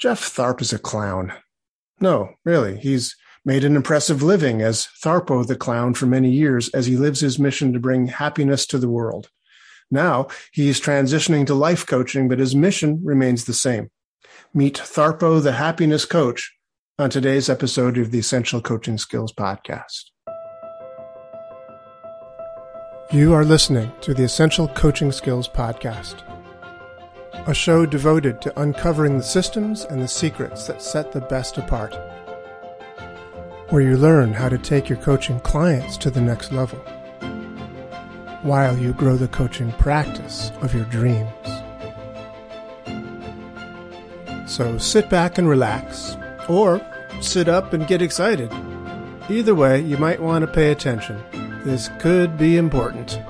Jeff Tharp is a clown. No, really, he's made an impressive living as Tharpo the clown for many years as he lives his mission to bring happiness to the world. Now he is transitioning to life coaching, but his mission remains the same. Meet Tharpo the happiness coach on today's episode of the Essential Coaching Skills Podcast. You are listening to the Essential Coaching Skills Podcast, a show devoted to uncovering the systems and the secrets that set the best apart, where you learn how to take your coaching clients to the next level while you grow the coaching practice of your dreams. So sit back and relax, or sit up and get excited. Either way, you might want to pay attention this could be important.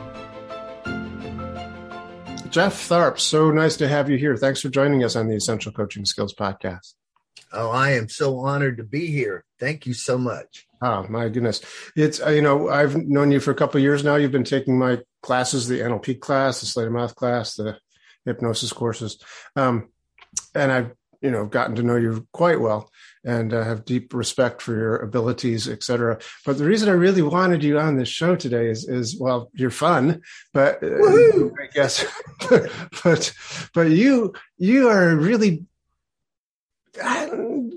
Jeff Tharp, so nice to have you here. Thanks for joining us on the Essential Coaching Skills Podcast. Oh, I am so honored to be here. Thank you so much. Oh my goodness, it's uh, you know I've known you for a couple years now. You've been taking my classes, the NLP class, the Sleight of Mouth class, the hypnosis courses, um, and I've you know gotten to know you quite well and uh, have deep respect for your abilities, etc. But the reason I really wanted you on this show today is, is well, you're fun, but uh, I guess, but but you you are a really uh,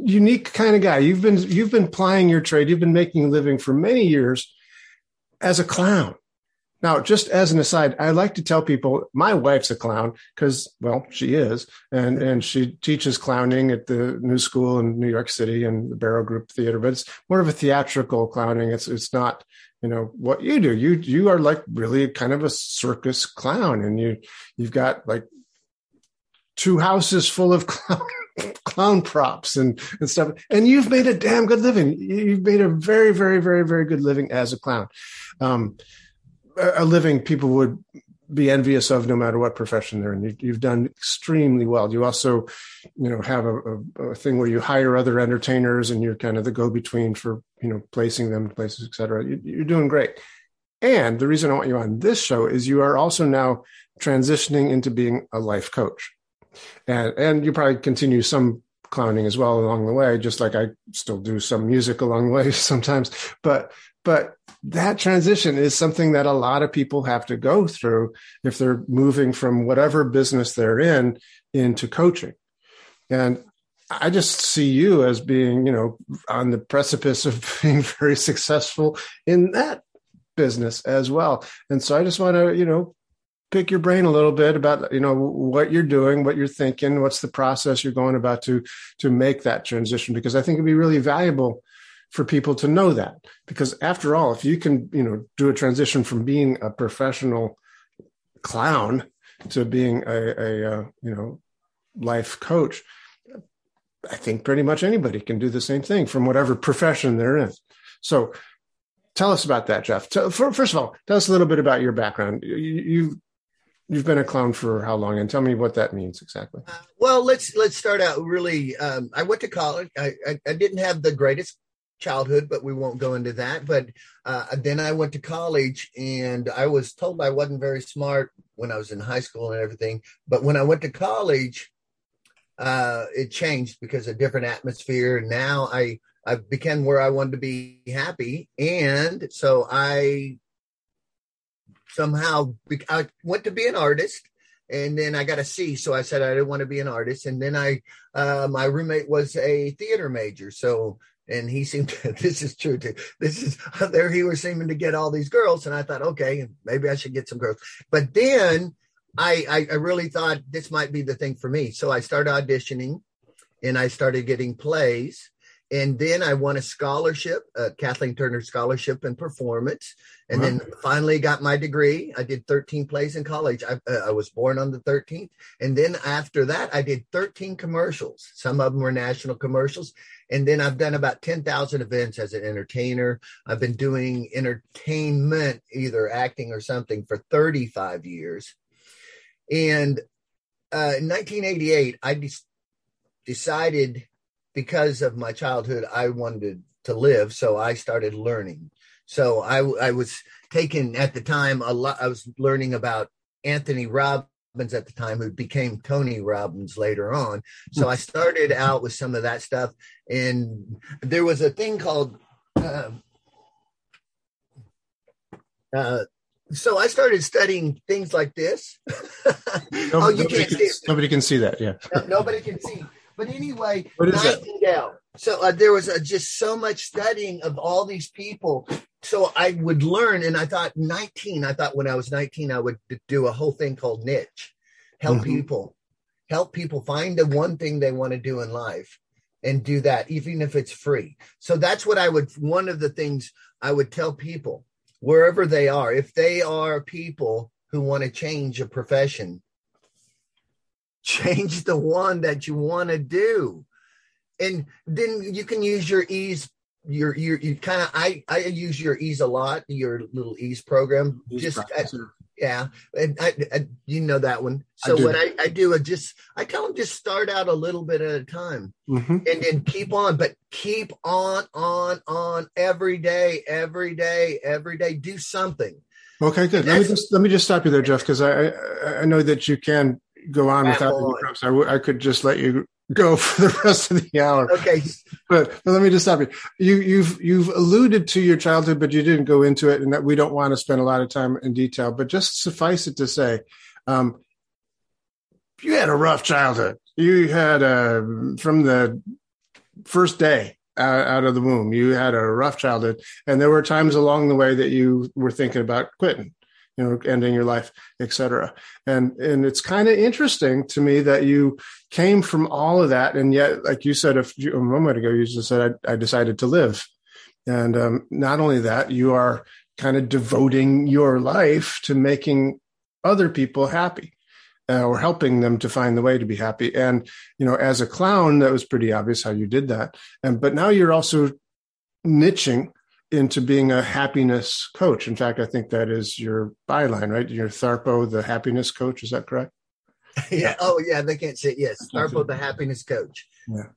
unique kind of guy. You've been you've been plying your trade. You've been making a living for many years as a clown. Now, just as an aside, I like to tell people my wife's a clown because, well, she is, and and she teaches clowning at the New School in New York City and the Barrow Group Theater, but it's more of a theatrical clowning. It's it's not, you know, what you do. You you are like really kind of a circus clown, and you you've got like two houses full of clown clown props and, and stuff. And you've made a damn good living. You've made a very, very, very, very good living as a clown. Um, a living people would be envious of no matter what profession they're in. You, have done extremely well. You also, you know, have a, a, a, thing where you hire other entertainers and you're kind of the go-between for, you know, placing them places, et cetera. You, you're doing great. And the reason I want you on this show is you are also now transitioning into being a life coach. And, and you probably continue some clowning as well along the way, just like I still do some music along the way sometimes. But but that transition is something that a lot of people have to go through if they're moving from whatever business they're in into coaching. And I just see you as being, you know, on the precipice of being very successful in that business as well. And so I just want to, you know, pick your brain a little bit about, you know, what you're doing, what you're thinking, what's the process you're going about to to make that transition because I think it'd be really valuable for people to know that. Because after all if you can you know do a transition from being a professional clown to being a, a uh, you know life coach i think pretty much anybody can do the same thing from whatever profession they're in. So tell us about that jeff. First of all tell us a little bit about your background. You, you you've been a clown for how long? And tell me what that means exactly. Uh, well let's let's start out really um, i went to college. I, I, I didn't have the greatest childhood, but we won't go into that. But uh, then I went to college and I was told I wasn't very smart when I was in high school and everything. But when I went to college, uh, it changed because a different atmosphere. Now I, I became where I wanted to be happy. And so I somehow, I went to be an artist and then I got a C. So I said I didn't want to be an artist. And then I, uh, my roommate was a theater major, so and he seemed to, this is true too. This is there he was seeming to get all these girls, and I thought, okay, maybe I should get some girls. But then I, I, I really thought this might be the thing for me. So I started auditioning, and I started getting plays, and then I won a scholarship, a Kathleen Turner Scholarship in Performance, and wow. then finally got my degree. I did 13 plays in college. I, uh, I, was born on the 13th, and then after that, I did 13 commercials. Some of them were national commercials, and then I've done about 10,000 events as an entertainer. I've been doing entertainment, either acting or something, for 35 years. And uh, in 1988, I de- decided because of my childhood, I wanted to live. So I started learning. So I, I was taken at the time a lot, I was learning about Anthony Robbins at the time, who became Tony Robbins later on. So I started out with some of that stuff, and there was a thing called. Uh, uh, so I started studying things like this. oh, you can't can, see it. Nobody can see that. Yeah. nobody can see. But anyway, Nightingale. So uh, there was uh, just so much studying of all these people. So I would learn, and I thought 19. I thought when I was 19, I would do a whole thing called niche, help mm-hmm. people, help people find the one thing they want to do in life, and do that, even if it's free. So that's what I would. One of the things I would tell people wherever they are, if they are people who want to change a profession, change the one that you want to do. And then you can use your ease your your you kind of I I use your ease a lot your little ease program. Ease just I, yeah. And I, I, you know that one. So I what I, I do I just I tell them just start out a little bit at a time. Mm-hmm. and then keep on but keep on on on every day every day every day. Do something. Okay good. Let me just let me just stop you there Jeff because I, I I know that you can go on without on. the interrupts I, w- I could just let you go for the rest of the hour. Okay. But, but let me just stop you. You you've you've alluded to your childhood, but you didn't go into it, and that we don't want to spend a lot of time in detail. But just suffice it to say, um, you had a rough childhood. You had a from the first day out, out of the womb. You had a rough childhood, and there were times along the way that you were thinking about quitting you know ending your life etc and and it's kind of interesting to me that you came from all of that and yet like you said a, few, a moment ago you just said I, I decided to live. And um, not only that you are kind of devoting your life to making other people happy uh, or helping them to find the way to be happy. And you know as a clown that was pretty obvious how you did that. And but now you're also niching into being a happiness coach. In fact, I think that is your byline, right? You're Tharpo, the happiness coach. Is that correct? yeah. Oh, yeah. They can't say yes. Tharpo, the happiness coach. Yeah.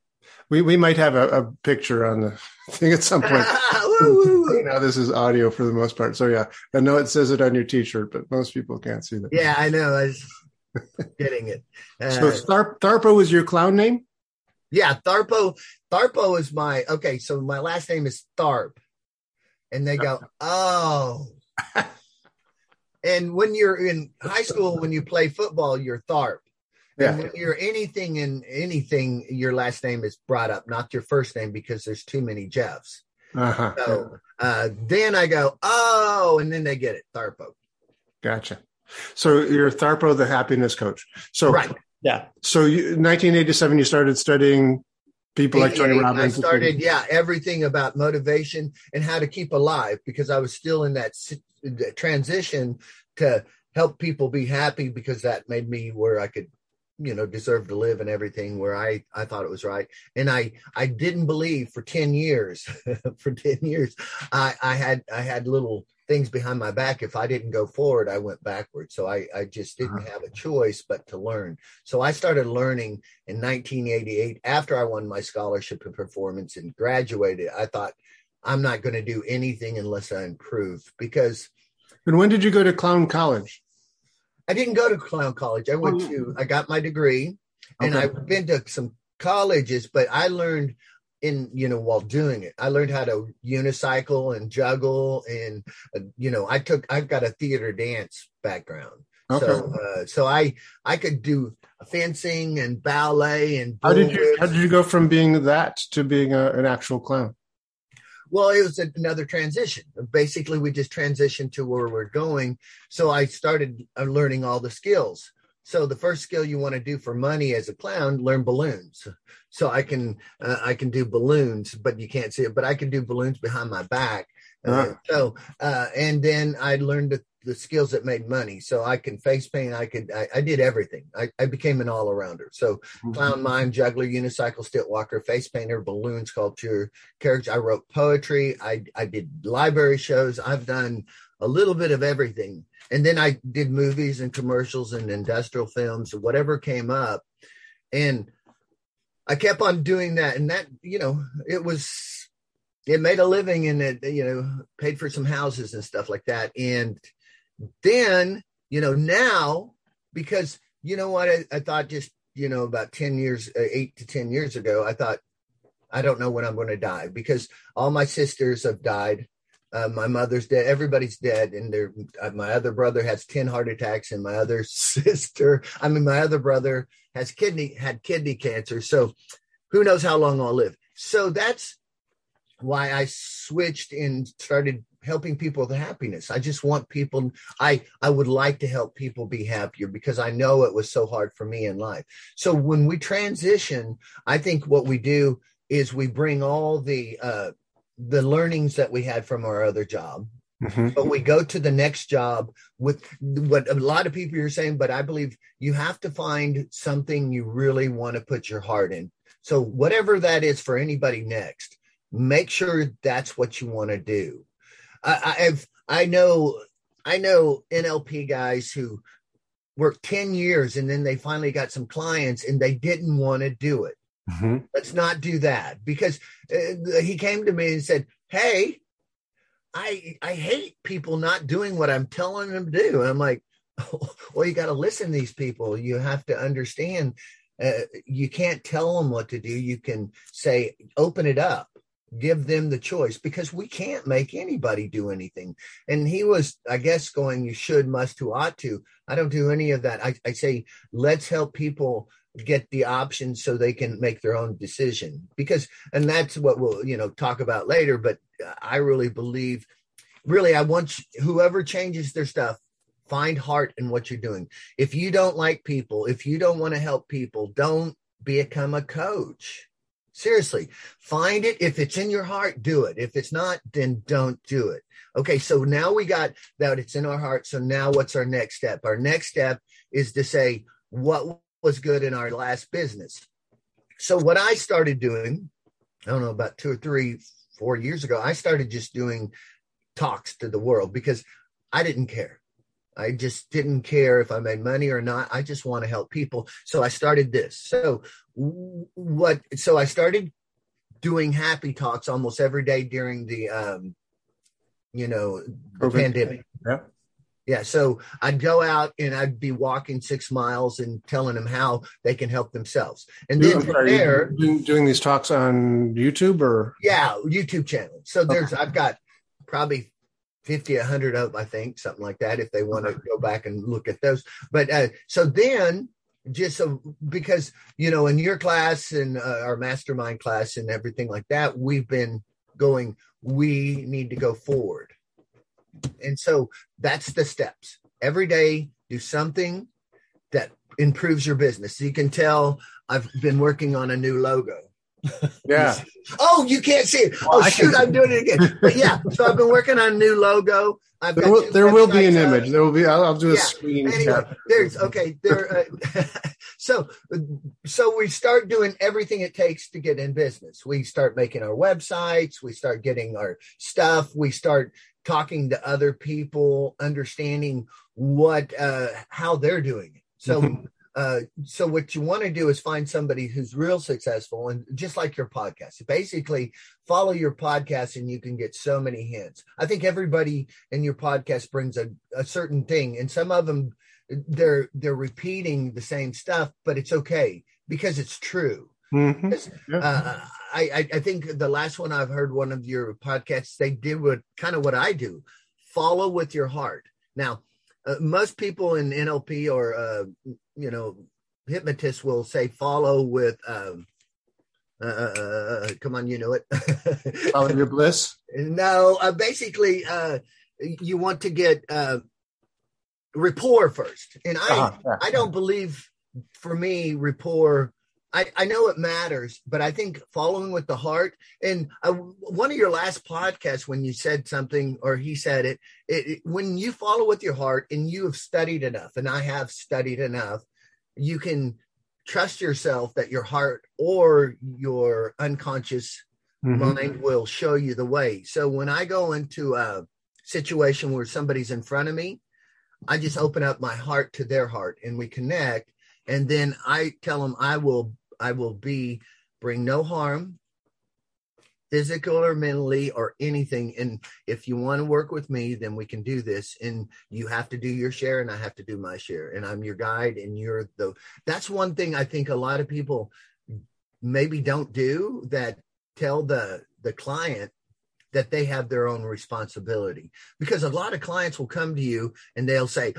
We we might have a, a picture on the thing at some point. now this is audio for the most part. So yeah, I know it says it on your T-shirt, but most people can't see that. Yeah, I know. I was getting it. Uh, so Thar- Tharpo is your clown name? Yeah, Tharpo. Tharpo is my okay. So my last name is Tharp and they go, oh. and when you're in high school, when you play football, you're Tharp. Yeah. And when you're anything in anything, your last name is brought up, not your first name, because there's too many Jeffs. Uh-huh. So uh, then I go, oh, and then they get it, Tharpo. Gotcha. So you're Tharpo, the happiness coach. So right. Yeah. So you, 1987, you started studying people like Tony Robbins. I started, yeah, everything about motivation and how to keep alive because I was still in that transition to help people be happy because that made me where I could, you know, deserve to live and everything where I I thought it was right. And I I didn't believe for ten years, for ten years, I I had I had little things behind my back. If I didn't go forward, I went backward. So I, I just didn't uh-huh. have a choice but to learn. So I started learning in 1988 after I won my scholarship in performance and graduated. I thought, I'm not going to do anything unless I improve because. And when did you go to clown college? I didn't go to clown college. I went oh. to, I got my degree and okay. I've been to some colleges, but I learned in you know while doing it. I learned how to unicycle and juggle and uh, you know i took i've got a theater dance background. Okay. so uh, so i i could do fencing and ballet and how did you how did you go from being that to being a, an actual clown? Well it was another transition. Basically we just transitioned to where we're going. So i started uh, learning all the skills so the first skill you want to do for money as a clown, learn balloons. So I can uh, I can do balloons, but you can't see it. But I can do balloons behind my back. Uh, so uh, and then I learned the, the, skills that made money. So I can face paint. I could I, I did everything. I, I, became an all arounder. So mm-hmm. clown, mime, juggler, unicycle, stilt walker, face painter, balloon sculpture, character. I wrote poetry. I I did library shows. I've done a little bit of everything. And then I did movies and commercials and industrial films, whatever came up. And I kept on doing that. And that, you know, it was, it made a living and it, you know, paid for some houses and stuff like that. And then, you know, now, because you know what? I, I thought just, you know, about 10 years, uh, eight to 10 years ago, I thought, I don't know when I'm going to die because all my sisters have died. Uh, my mother's dead. Everybody's dead, and uh, my other brother has ten heart attacks, and my other sister, I mean, my other brother has kidney had kidney cancer. So, who knows how long I'll live? So that's why I switched and started helping people with happiness. I just want people I I would like to help people be happier because I know it was so hard for me in life. So when we transition, I think what we do is we bring all the uh the learnings that we had from our other job Mm-hmm. But we go to the next job with what a lot of people are saying, but I believe you have to find something you really want to put your heart in. So, whatever that is for anybody next, make sure that's what you want to do. I, I've I know I know NLP guys who worked 10 years and then they finally got some clients and they didn't want to do it. Mm-hmm. Let's not do that because uh, he came to me and said, Hey, I I hate people not doing what I'm telling them to do. And I'm like, oh, well, you got to listen to these people. You have to understand. Uh, you can't tell them what to do. You can say, open it up, give them the choice because we can't make anybody do anything. And he was, I guess, going, you should, must, who ought to. I don't do any of that. I, I say, let's help people get the options so they can make their own decision. Because and that's what we'll you know talk about later but uh, i really believe really i want whoever changes their stuff find heart in what you're doing. If you don't like people if you don't want to help people don't become a coach. Seriously find it. If it's in your heart do it. If it's not then don't do it. Okay so now we got that it's in our heart so now what's our next step? Our next step is to say what was good in our last business. So what I started doing, I don't know, about two or three, four years ago, I started just doing talks to the world because I didn't care. I just didn't care if I made money or not. I just want to help people. So I started this. So what so I started doing happy talks almost every day during the um you know the pandemic. Yeah. Yeah. So I'd go out and I'd be walking six miles and telling them how they can help themselves. And then sorry, there, doing, doing, these talks on YouTube or? Yeah, YouTube channel. So there's, okay. I've got probably 50, 100 of them, I think, something like that, if they want to go back and look at those. But uh, so then, just so because, you know, in your class and uh, our mastermind class and everything like that, we've been going, we need to go forward and so that's the steps. Every day, do something that improves your business. So You can tell I've been working on a new logo. Yeah. oh, you can't see it. Well, oh, shoot, I'm doing it again. But yeah, so I've been working on a new logo. I've there will, there will be an image. There will be. I'll, I'll do a yeah. screen. Anyway, there's okay. There. Uh, so, so we start doing everything it takes to get in business. We start making our websites. We start getting our stuff. We start talking to other people, understanding what uh, how they're doing it. So. Uh, so what you want to do is find somebody who's real successful and just like your podcast basically follow your podcast and you can get so many hints i think everybody in your podcast brings a, a certain thing and some of them they're they're repeating the same stuff but it's okay because it's true mm-hmm. yeah. uh, I, I think the last one I've heard one of your podcasts, they did what kind of what I do, follow with your heart. Now, uh, most people in NLP or uh, you know hypnotists will say follow with. Um, uh, uh, uh, uh come on, you know it. follow your bliss. No, basically, you want to get rapport first, and I uh-huh. I don't believe for me rapport I, I know it matters, but I think following with the heart and uh, one of your last podcasts when you said something or he said it, it, it, when you follow with your heart and you have studied enough, and I have studied enough, you can trust yourself that your heart or your unconscious mm-hmm. mind will show you the way. So when I go into a situation where somebody's in front of me, I just open up my heart to their heart and we connect and then I tell them I will I will be bring no harm. physical or mentally or anything. And if you want to work with me, then we can do this. And you have to do your share and I have to do my share. And I'm your guide and you're the, that's one thing I think a lot of people maybe don't do that tell the, the client that they have their own responsibility because a lot of clients will come to you and they'll say,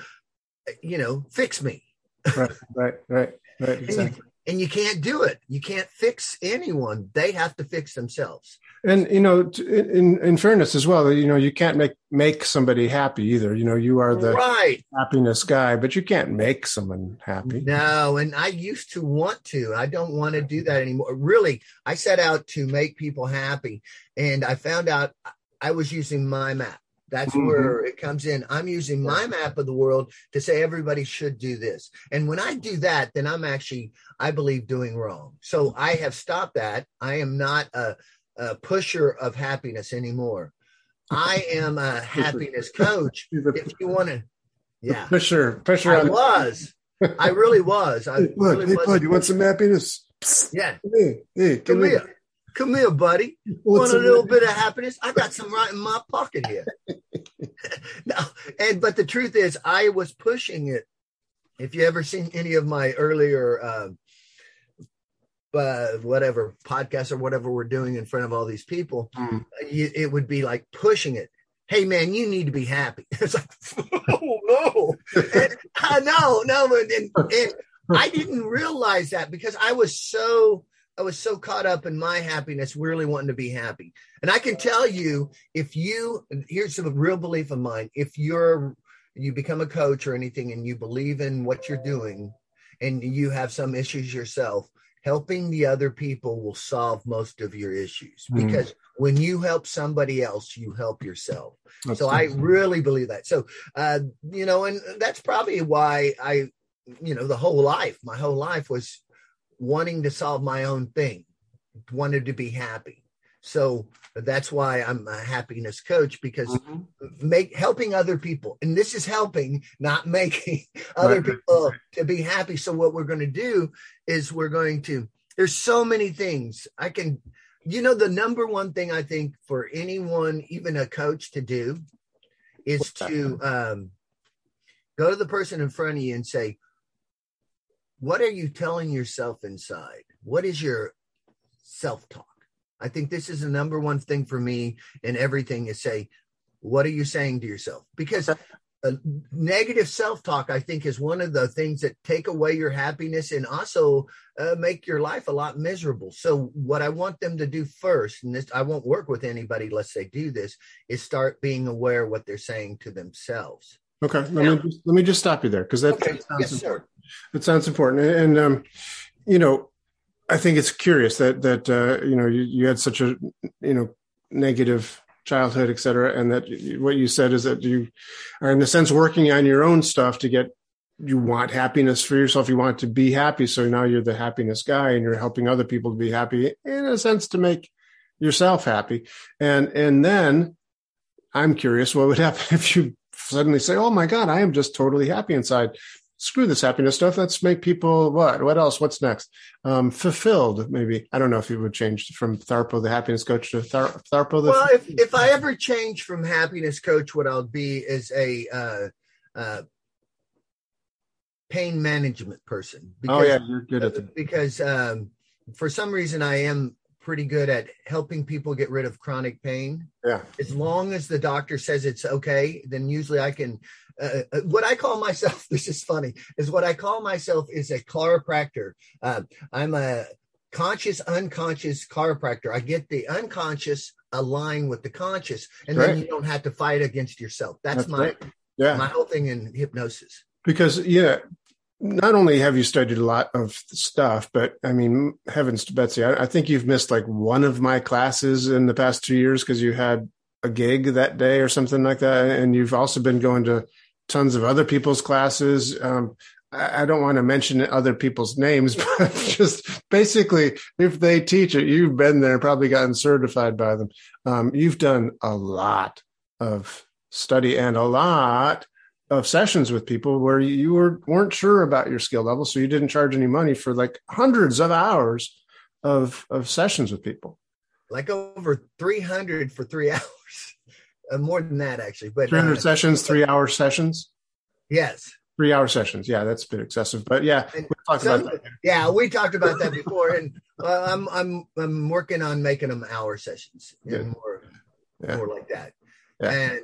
you know, fix me. Right, right, right, right. Exactly and you can't do it. You can't fix anyone. They have to fix themselves. And you know, in in fairness as well, you know, you can't make make somebody happy either. You know, you are the right happiness guy, but you can't make someone happy. No, and I used to want to. I don't want to do that anymore. Really, I set out to make people happy, and I found out I was using my map. That's mm-hmm. where it comes in. I'm using my map of the world to say everybody should do this. And when I do that, then I'm actually, I believe, doing wrong. So I have stopped that. I am not a, a pusher of happiness anymore. I am a happiness coach. if you want to, yeah, pusher, pusher. I was. I really was. I hey, really hey, bud, you want some happiness? Yeah. Come here. Hey, come, come here. here. Come here, buddy. Want a little bit of happiness? I got some right in my pocket here. no, and but the truth is, I was pushing it. If you ever seen any of my earlier, uh, uh, whatever podcasts or whatever we're doing in front of all these people, mm. you, it would be like pushing it. Hey man, you need to be happy. It's like, oh no, and, no, no, and, and I didn't realize that because I was so I was so caught up in my happiness, really wanting to be happy. And I can tell you, if you, here's a real belief of mine, if you're, you become a coach or anything and you believe in what you're doing and you have some issues yourself, helping the other people will solve most of your issues mm. because when you help somebody else, you help yourself. That's so I really believe that. So, uh, you know, and that's probably why I, you know, the whole life, my whole life was wanting to solve my own thing, wanted to be happy. So that's why I'm a happiness coach because mm-hmm. make helping other people, and this is helping, not making other right. people to be happy. So what we're going to do is we're going to. There's so many things I can. You know, the number one thing I think for anyone, even a coach, to do is to um, go to the person in front of you and say, what are you telling yourself inside? What is your self talk? I think this is the number one thing for me in everything is say, what are you saying to yourself? Because a negative self talk, I think, is one of the things that take away your happiness and also uh, make your life a lot miserable. So, what I want them to do first, and this I won't work with anybody unless they do this, is start being aware what they're saying to themselves. Okay, let now, me just, let me just stop you there because that, okay. that sounds yes, important. Sir. It sounds important, and um, you know, I think it's curious that that uh, you know you, you had such a you know negative childhood, et cetera, and that what you said is that you are in a sense working on your own stuff to get you want happiness for yourself. You want to be happy, so now you're the happiness guy, and you're helping other people to be happy in a sense to make yourself happy. And and then I'm curious what would happen if you suddenly say, "Oh my God, I am just totally happy inside." Screw this happiness stuff. Let's make people what? What else? What's next? Um, fulfilled, maybe. I don't know if you would change from Tharpo, the happiness coach, to Thar- Tharpo. The well, if, if I ever change from happiness coach, what I'll be is a uh, uh, pain management person. Because, oh yeah, you're good at that. Because um, for some reason, I am pretty good at helping people get rid of chronic pain. Yeah. As long as the doctor says it's okay, then usually I can uh, uh, what I call myself, this is funny, is what I call myself is a chiropractor. Uh, I'm a conscious, unconscious chiropractor. I get the unconscious align with the conscious, and right. then you don't have to fight against yourself. That's, That's my right. yeah. my whole thing in hypnosis. Because yeah, not only have you studied a lot of stuff, but I mean, heavens to Betsy, I, I think you've missed like one of my classes in the past two years because you had a gig that day or something like that, and you've also been going to tons of other people's classes. Um, I, I don't want to mention other people's names, but just basically, if they teach it, you've been there, probably gotten certified by them. Um, you've done a lot of study and a lot of sessions with people where you were weren't sure about your skill level, so you didn't charge any money for like hundreds of hours of of sessions with people. like over 300 for three hours. Uh, more than that, actually. But 300 uh, sessions, three hour sessions, yes. three hour sessions. Yeah, that's a bit excessive. But yeah, And we'll talk some- about that. Yeah, we talked about that before, and uh, I'm I'm I'm working on making them hour sessions more Yeah. more like that. Yeah. And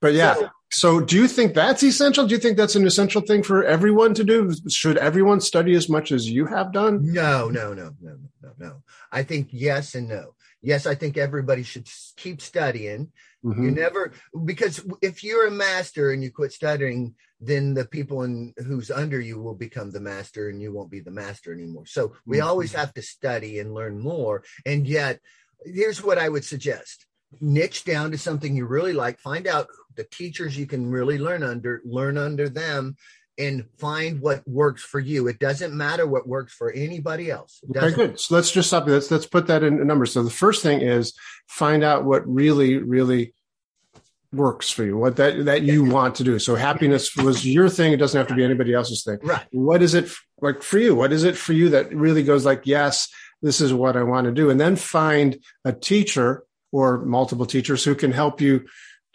But yeah, so- so do you think that's essential? Do you think that's an essential thing for everyone to do? Should everyone study as much as you have done? no, no, no, no, no, no. I think yes and no. Yes, I think everybody should keep studying. You Mhm. never because if you're a master and you quit studying, then the people in who's under you will become the master and you won't be the master anymore. So we Mhm. always have to study and learn more. And yet, here's what I would suggest. Niche down to something you really like, find out the teachers you can really learn under, learn under them and find what works for you. It doesn't matter what works for anybody else. Okay, good. So let's just stop. Let's let's put that in numbers. So the first thing is find out what really, really works for you. What that that you want to do. So happiness was your thing. It doesn't have to be anybody else's thing. Right. What is it like for you? What is it for you that really goes like, yes, this is what I want to do, and then find a teacher or multiple teachers who can help you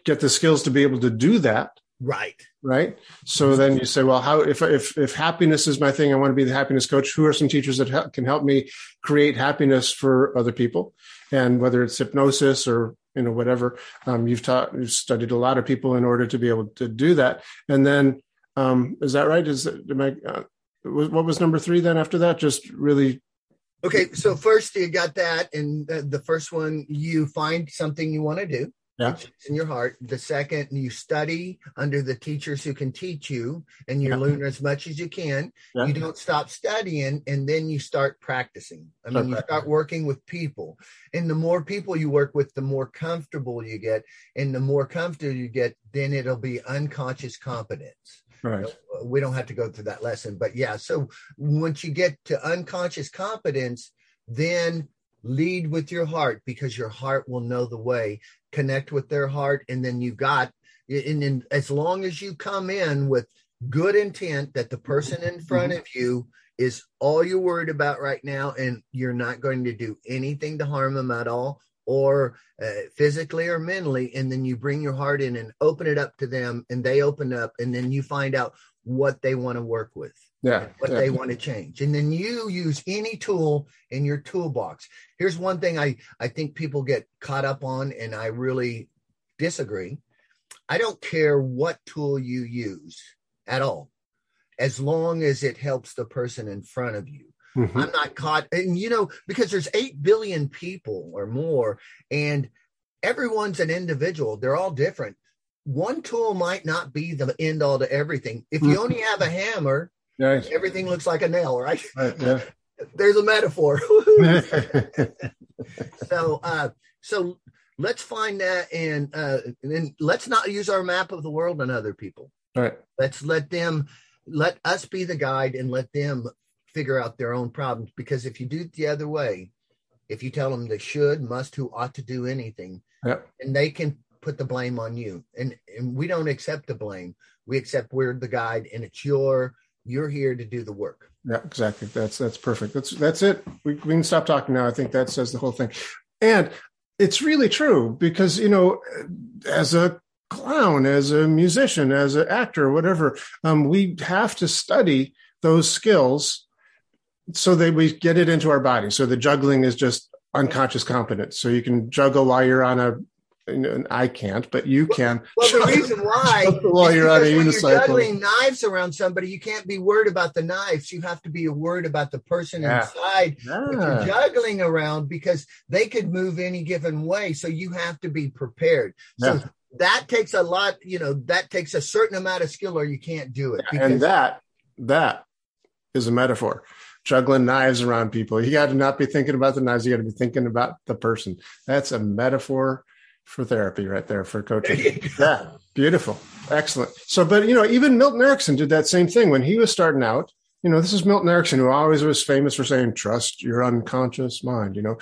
get the skills to be able to do that Right. Right? So then you say well how if if if happiness is my thing i want to be the happiness coach. Who are some teachers that help, can help me create happiness for other people? And whether it's hypnosis or you know whatever um, you've taught you've studied a lot of people in order to be able to do that. And then um, is that right? Is it, am I, uh, what was number three then after that? Just really Okay, so first you got that, and the, the first one you find something you want to do. Yeah. which is in your heart. The second, you study under the teachers who can teach you, and you Yeah. learn as much as you can. Yeah. You don't stop studying, and then you start practicing. I mean, you start working with people, and the more people you work with, the more comfortable you get, and the more comfortable you get, then it'll be unconscious competence right uh, we don't have to go through that lesson but yeah so once you get to unconscious competence then lead with your heart because your heart will know the way. Connect with their heart and then you got and then as long as you come in with good intent that the person in front of you is all you're worried about right now and you're not going to do anything to harm them at all or uh, physically or mentally and then you bring your heart in and open it up to them and they open up and then you find out what they want to work with yeah, what yeah. they want to change and then you use any tool in your toolbox here's one thing i i think people get caught up on and i really disagree i don't care what tool you use at all as long as it helps the person in front of you Mhm. I'm not caught. And you know, because there's 8 billion people or more, and everyone's an individual, they're all different. One tool might not be the end all to everything. If you only have a hammer, Right, everything looks like a nail, right? right, yeah. There's a metaphor. so, uh, so let's find that and, uh, and then let's not use our map of the world on other people. right. Let's let them, let us be the guide and let them figure out their own problems. Because if you do it the other way, if you tell them they should, must, who ought to do anything, Yep. and they can put the blame on you. And and we don't accept the blame. We accept we're the guide, and it's your you're here to do the work. Yeah, exactly. That's that's perfect. That's that's it. We, we can stop talking now. I think that says the whole thing. And it's really true because you know, as a clown, as a musician, as an actor, whatever, um, we have to study those skills so that we get it into our body. So the juggling is just unconscious competence. So you can juggle while you're on a. know, I can't, but you can. Well, the reason why while you're on a because when you're unicycle. juggling knives around somebody, you can't be worried about the knives. You have to be worried about the person Yeah. inside that you're juggling around because they could move any given way. So you have to be prepared. So Yeah. that takes a lot, you know, that takes a certain amount of skill or you can't do it. and that that is a metaphor juggling knives around people you got to not be thinking about the knives you got to be thinking about the person that's a metaphor for therapy right there for coaching. Yeah beautiful. Excellent. So but you know even milton erickson did that same thing when he was starting out. You know this is milton erickson who always was famous for saying trust your unconscious mind you know.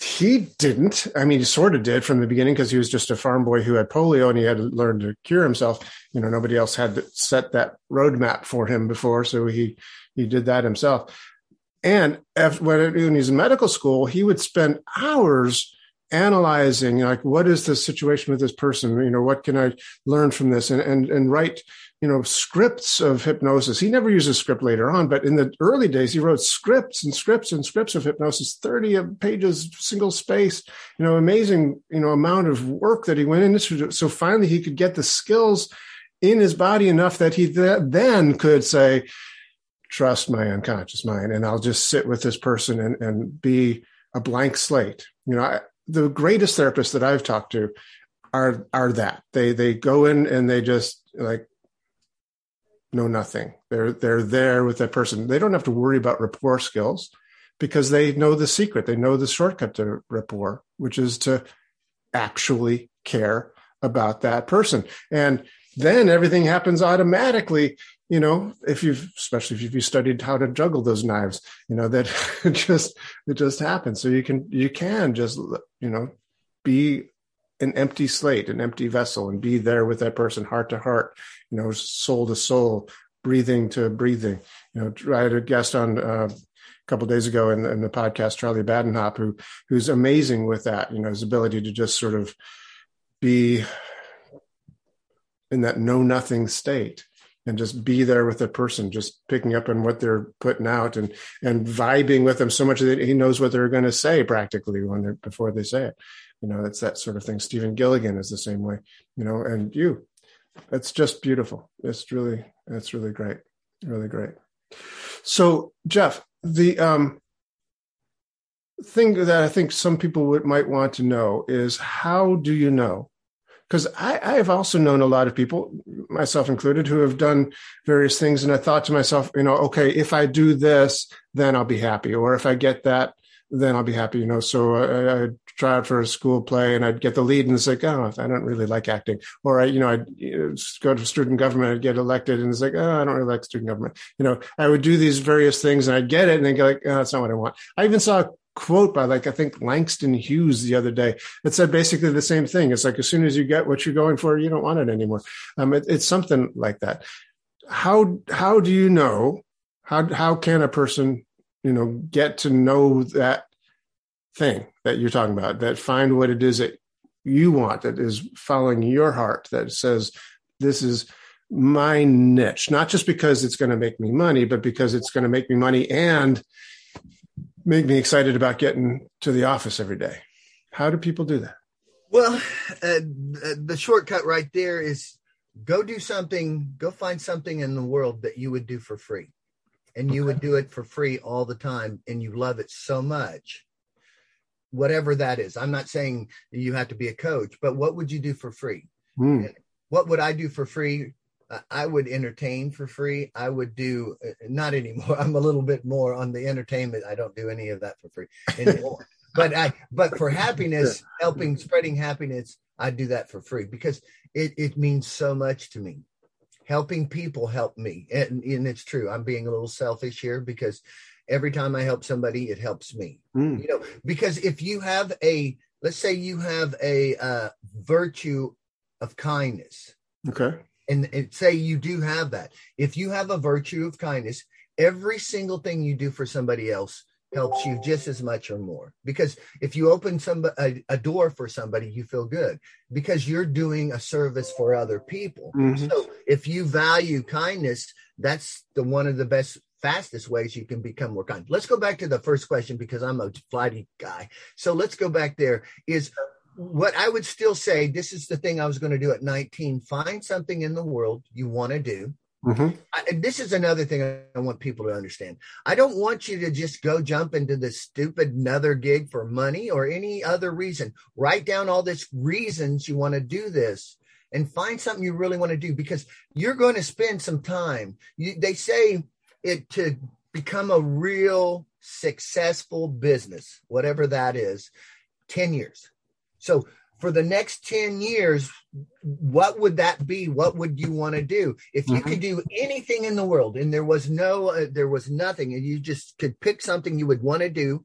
He didn't. I mean he sort of did from the beginning because he was just a farm boy who had polio and he had to learn to cure himself. You know nobody else had set that roadmap for him before so he he did that himself. And when he was in medical school, he would spend hours analyzing like what is the situation with this person? You know what can i learn from this? And and, and write you know scripts of hypnosis. He never used a script later on but in the early days he wrote scripts and scripts and scripts of hypnosis 30 pages single space you know amazing you know amount of work that he went into so finally he could get the skills in his body enough that he th- then could say trust my unconscious mind and i'll just sit with this person and, and be a blank slate. You know I, the greatest therapists that i've talked to are are that they they go in and they just like know nothing. They're they're there with that person. They don't have to worry about rapport skills because they know the secret. They know the shortcut to rapport, which is to actually care about that person. And then everything happens automatically. You know, if you've especially if you've studied how to juggle those knives, you know that it just it just happens. So you can you can just you know be an empty slate, an empty vessel, and be there with that person heart to heart, you know, soul to soul, breathing to breathing. You know, I had a guest on uh, a couple days ago in, in, the podcast, Charlie Badenhop, who who's amazing with that. You know, his ability to just sort of be in that know nothing state and just be there with the person, just picking up on what they're putting out and and vibing with them so much that he knows what they're going to say practically when they're before they say it. You know, it's that sort of thing. Stephen Gilligan is the same way. You know, and you, it's just beautiful. It's really, it's really great, really great. So, Jeff, the um, thing that I think some people would, might want to know is how do you know because I, I, have also known a lot of people, myself included, who have done various things. And I thought to myself, you know, okay, if I do this, then I'll be happy. Or if I get that, then I'll be happy, you know. So I, I'd try out for a school play and I'd get the lead and it's like, oh, I don't really like acting. Or I, you know, I'd go to student government, I'd get elected and it's like, oh, I don't really like student government. You know, I would do these various things and I'd get it and then go like, oh, that's not what I want. I even saw quote by like I think Langston Hughes the other day that said basically the same thing. It's like as soon as you get what you're going for, you don't want it anymore. Um, it, it's something like that. How how do you know? How how can a person you know get to know that thing that you're talking about? That find what it is that you want that is following your heart that says this is my niche not just because it's going to make me money but because it's going to make me money and make me excited about getting to the office every day. How do people do that? Well, uh, the shortcut right there is go do something, go find something in the world that you would do for free. And you okay. would do it for free all the time and you love it so much. Whatever that is. I'm not saying you have to be a coach, but what would you do for free? Mm. What would I do for free? I would entertain for free. I would do uh, not anymore. I'm a little bit more on the entertainment. I don't do any of that for free anymore. but I but for happiness, helping spreading happiness, I do that for free because it it means so much to me. Helping people help me, and, and it's true. I'm being a little selfish here because every time I help somebody, it helps me. Mm. You know, because if you have a let's say you have a uh, virtue of kindness, okay and, and say you do have that. If you have a virtue of kindness, every single thing you do for somebody else helps you just as much or more. Because if you open some a, a, door for somebody you feel good because you're doing a service for other people. Mm-hmm. so if you value kindness that's the one of the best fastest ways you can become more kind. Let's go back to the first question because i'm a flighty guy. So let's go back there. Is what I would still say, this is the thing I was going to do at 19. Find something in the world you want to do. Mm-hmm. I, this is another thing I want people to understand. I don't want you to just go jump into this stupid another gig for money or any other reason. Write down all these reasons you want to do this and find something you really want to do because you're going to spend some time. You, they say it to become a real successful business, whatever that is, 10 years. So for the next 10 years, what would that be? What would you want to do? If you mm-hmm. could do anything in the world and there was no, uh, there was nothing, and you just could pick something you would want to do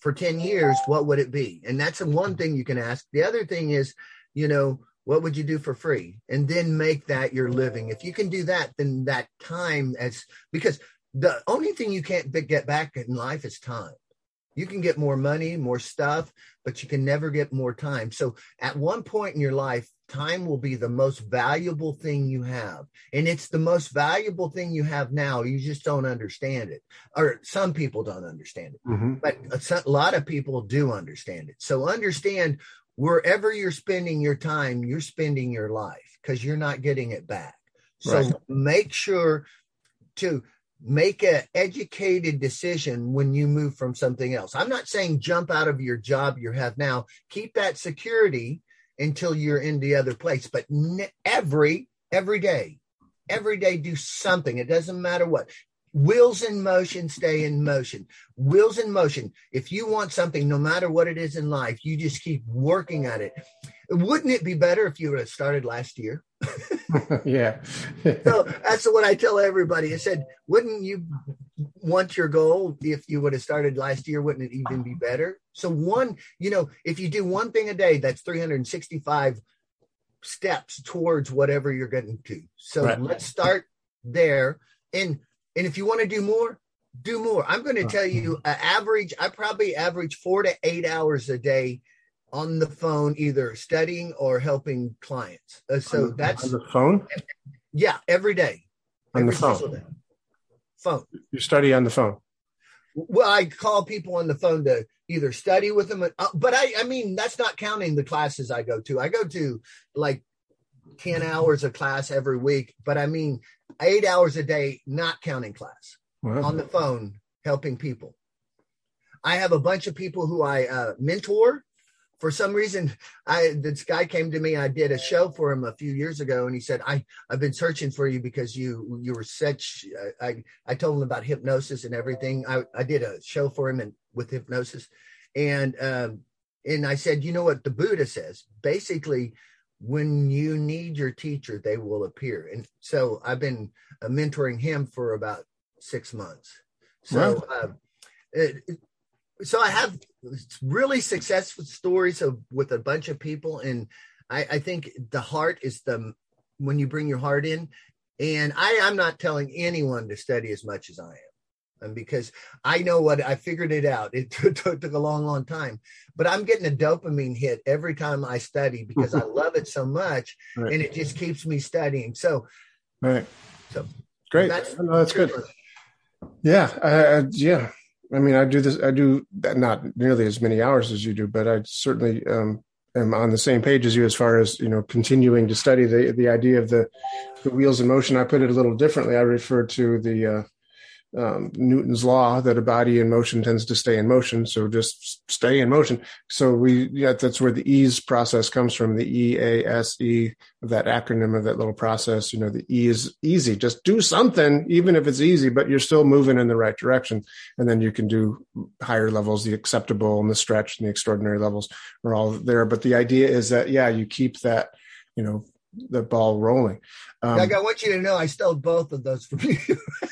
for 10 years, what would it be? And that's the one thing you can ask. The other thing is, you know, what would you do for free? And then make that your living. If you can do that, then that time as because the only thing you can't get back in life is time. You can get more money, more stuff, but you can never get more time. So at one point in your life, time will be the most valuable thing you have. And it's the most valuable thing you have now. You just don't understand it. Or some people don't understand it. Mm-hmm. But a lot of people do understand it. So understand wherever you're spending your time, you're spending your life because you're not getting it back. So right. make sure to make an educated decision when you move from something else. I'm not saying jump out of your job you have now. Keep that security until you're in the other place, but every every day, every day do something. It doesn't matter what. Wheels in motion, stay in motion. Wheels in motion. If you want something, no matter what it is in life, you just keep working at it. Wouldn't it be better if you would have started last year? yeah. so that's what I tell everybody. I said, wouldn't you want your goal if you would have started last year? Wouldn't it even be better? So one, you know, if you do one thing a day, that's 365 steps towards whatever you're getting to. So right. let's start there. And and if you want to do more, do more. I'm going to tell you, uh, average. I probably average four to eight hours a day on the phone, either studying or helping clients. Uh, so on, that's on the phone. Yeah, every day. On every the phone. Day. Phone. You study on the phone. Well, I call people on the phone to either study with them, uh, but I, I mean, that's not counting the classes I go to. I go to like 10 hours of class every week, but I mean, eight hours a day, not counting class wow. on the phone, helping people. I have a bunch of people who I uh, mentor. For some reason, I this guy came to me. I did a show for him a few years ago, and he said, "I I've been searching for you because you you were such." I I told him about hypnosis and everything. I I did a show for him and with hypnosis, and um, and I said, you know what the Buddha says? Basically, when you need your teacher, they will appear. And so I've been uh, mentoring him for about six months. So, wow. uh, it, so I have really successful stories of with a bunch of people, and I, I think the heart is the when you bring your heart in. And I, I'm not telling anyone to study as much as I am and because I know what I figured it out. It took, took, a long, long time, but I'm getting a dopamine hit every time I study because I love it so much, right. and it just keeps me studying. So, right. So great. That's, no, that's good. Yeah, yeah. I mean, I do this. I do not nearly as many hours as you do, but I certainly um, am on the same page as you as far as you know continuing to study the the idea of the the wheels in motion. I put it a little differently. I refer to the uh, um, Newton's law that a body in motion tends to stay in motion. So just stay in motion. So we, yeah, that's where the ease process comes from. The E A S E of that acronym of that little process. You know, the E is easy. Just do something, even if it's easy, but you're still moving in the right direction. And then you can do higher levels, the acceptable and the stretch and the extraordinary levels are all there. But the idea is that, yeah, you keep that, you know, the ball rolling. Um, I want you to know I stole both of those from you.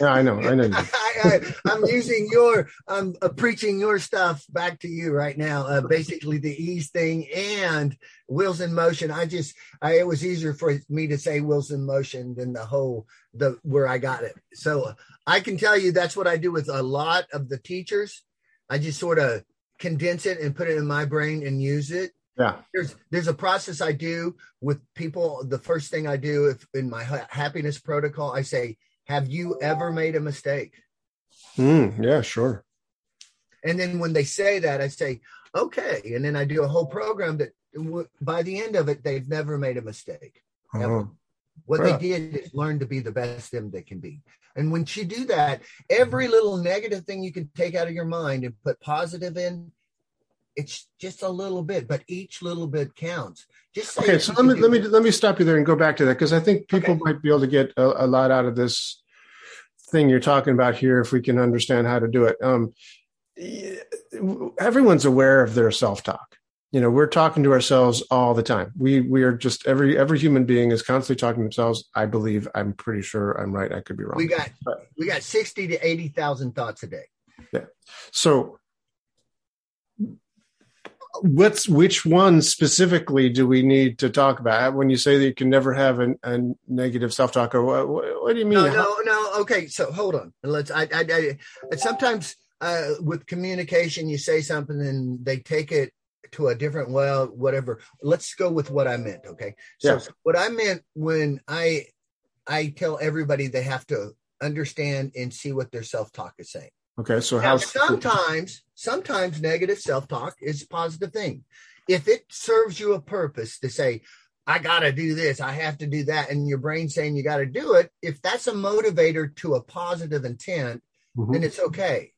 yeah, I know. I know. I, am using your, I'm uh, preaching your stuff back to you right now. Uh, basically, the ease thing and wheels in motion. I just, I, it was easier for me to say wheels in motion than the whole the where I got it. So I can tell you that's what I do with a lot of the teachers. I just sort of condense it and put it in my brain and use it yeah. There's there's a process i do with people. The first thing i do if in my happiness protocol i say have you ever made a mistake? Mm, yeah sure. And then when they say that i say okay. And then i do a whole program that by the end of it they've never made a mistake. Uh-huh. what yeah. they did is learn to be the best them they can be. And when you do that every little negative thing you can take out of your mind and put positive in it's just a little bit, but each little bit counts. Just okay. So let me let me let me stop you there and go back to that because I think people okay. might be able to get a, a, lot out of this thing you're talking about here if we can understand how to do it. Um, everyone's aware of their self-talk. You know, we're talking to ourselves all the time. We we are just every every human being is constantly talking to themselves. I believe. I'm pretty sure I'm right. I could be wrong. We got but, we got sixty to eighty thousand thoughts a day. Yeah. So what's which one specifically do we need to talk about when you say that you can never have a, a negative self-talk or what, what, do you mean no no no okay. So hold on. Let's. I. I. I sometimes uh, with communication, you say something and they take it to a different well, whatever. Let's go with what I meant. Okay. So Yeah. what I meant when I I tell everybody they have to understand and see what their self talk is saying. Okay, so Now, how sometimes, sometimes negative self talk is a positive thing. If it serves you a purpose to say, I got to do this, I have to do that, and your brain saying you got to do it, if that's a motivator to a positive intent, Mhm. then it's okay.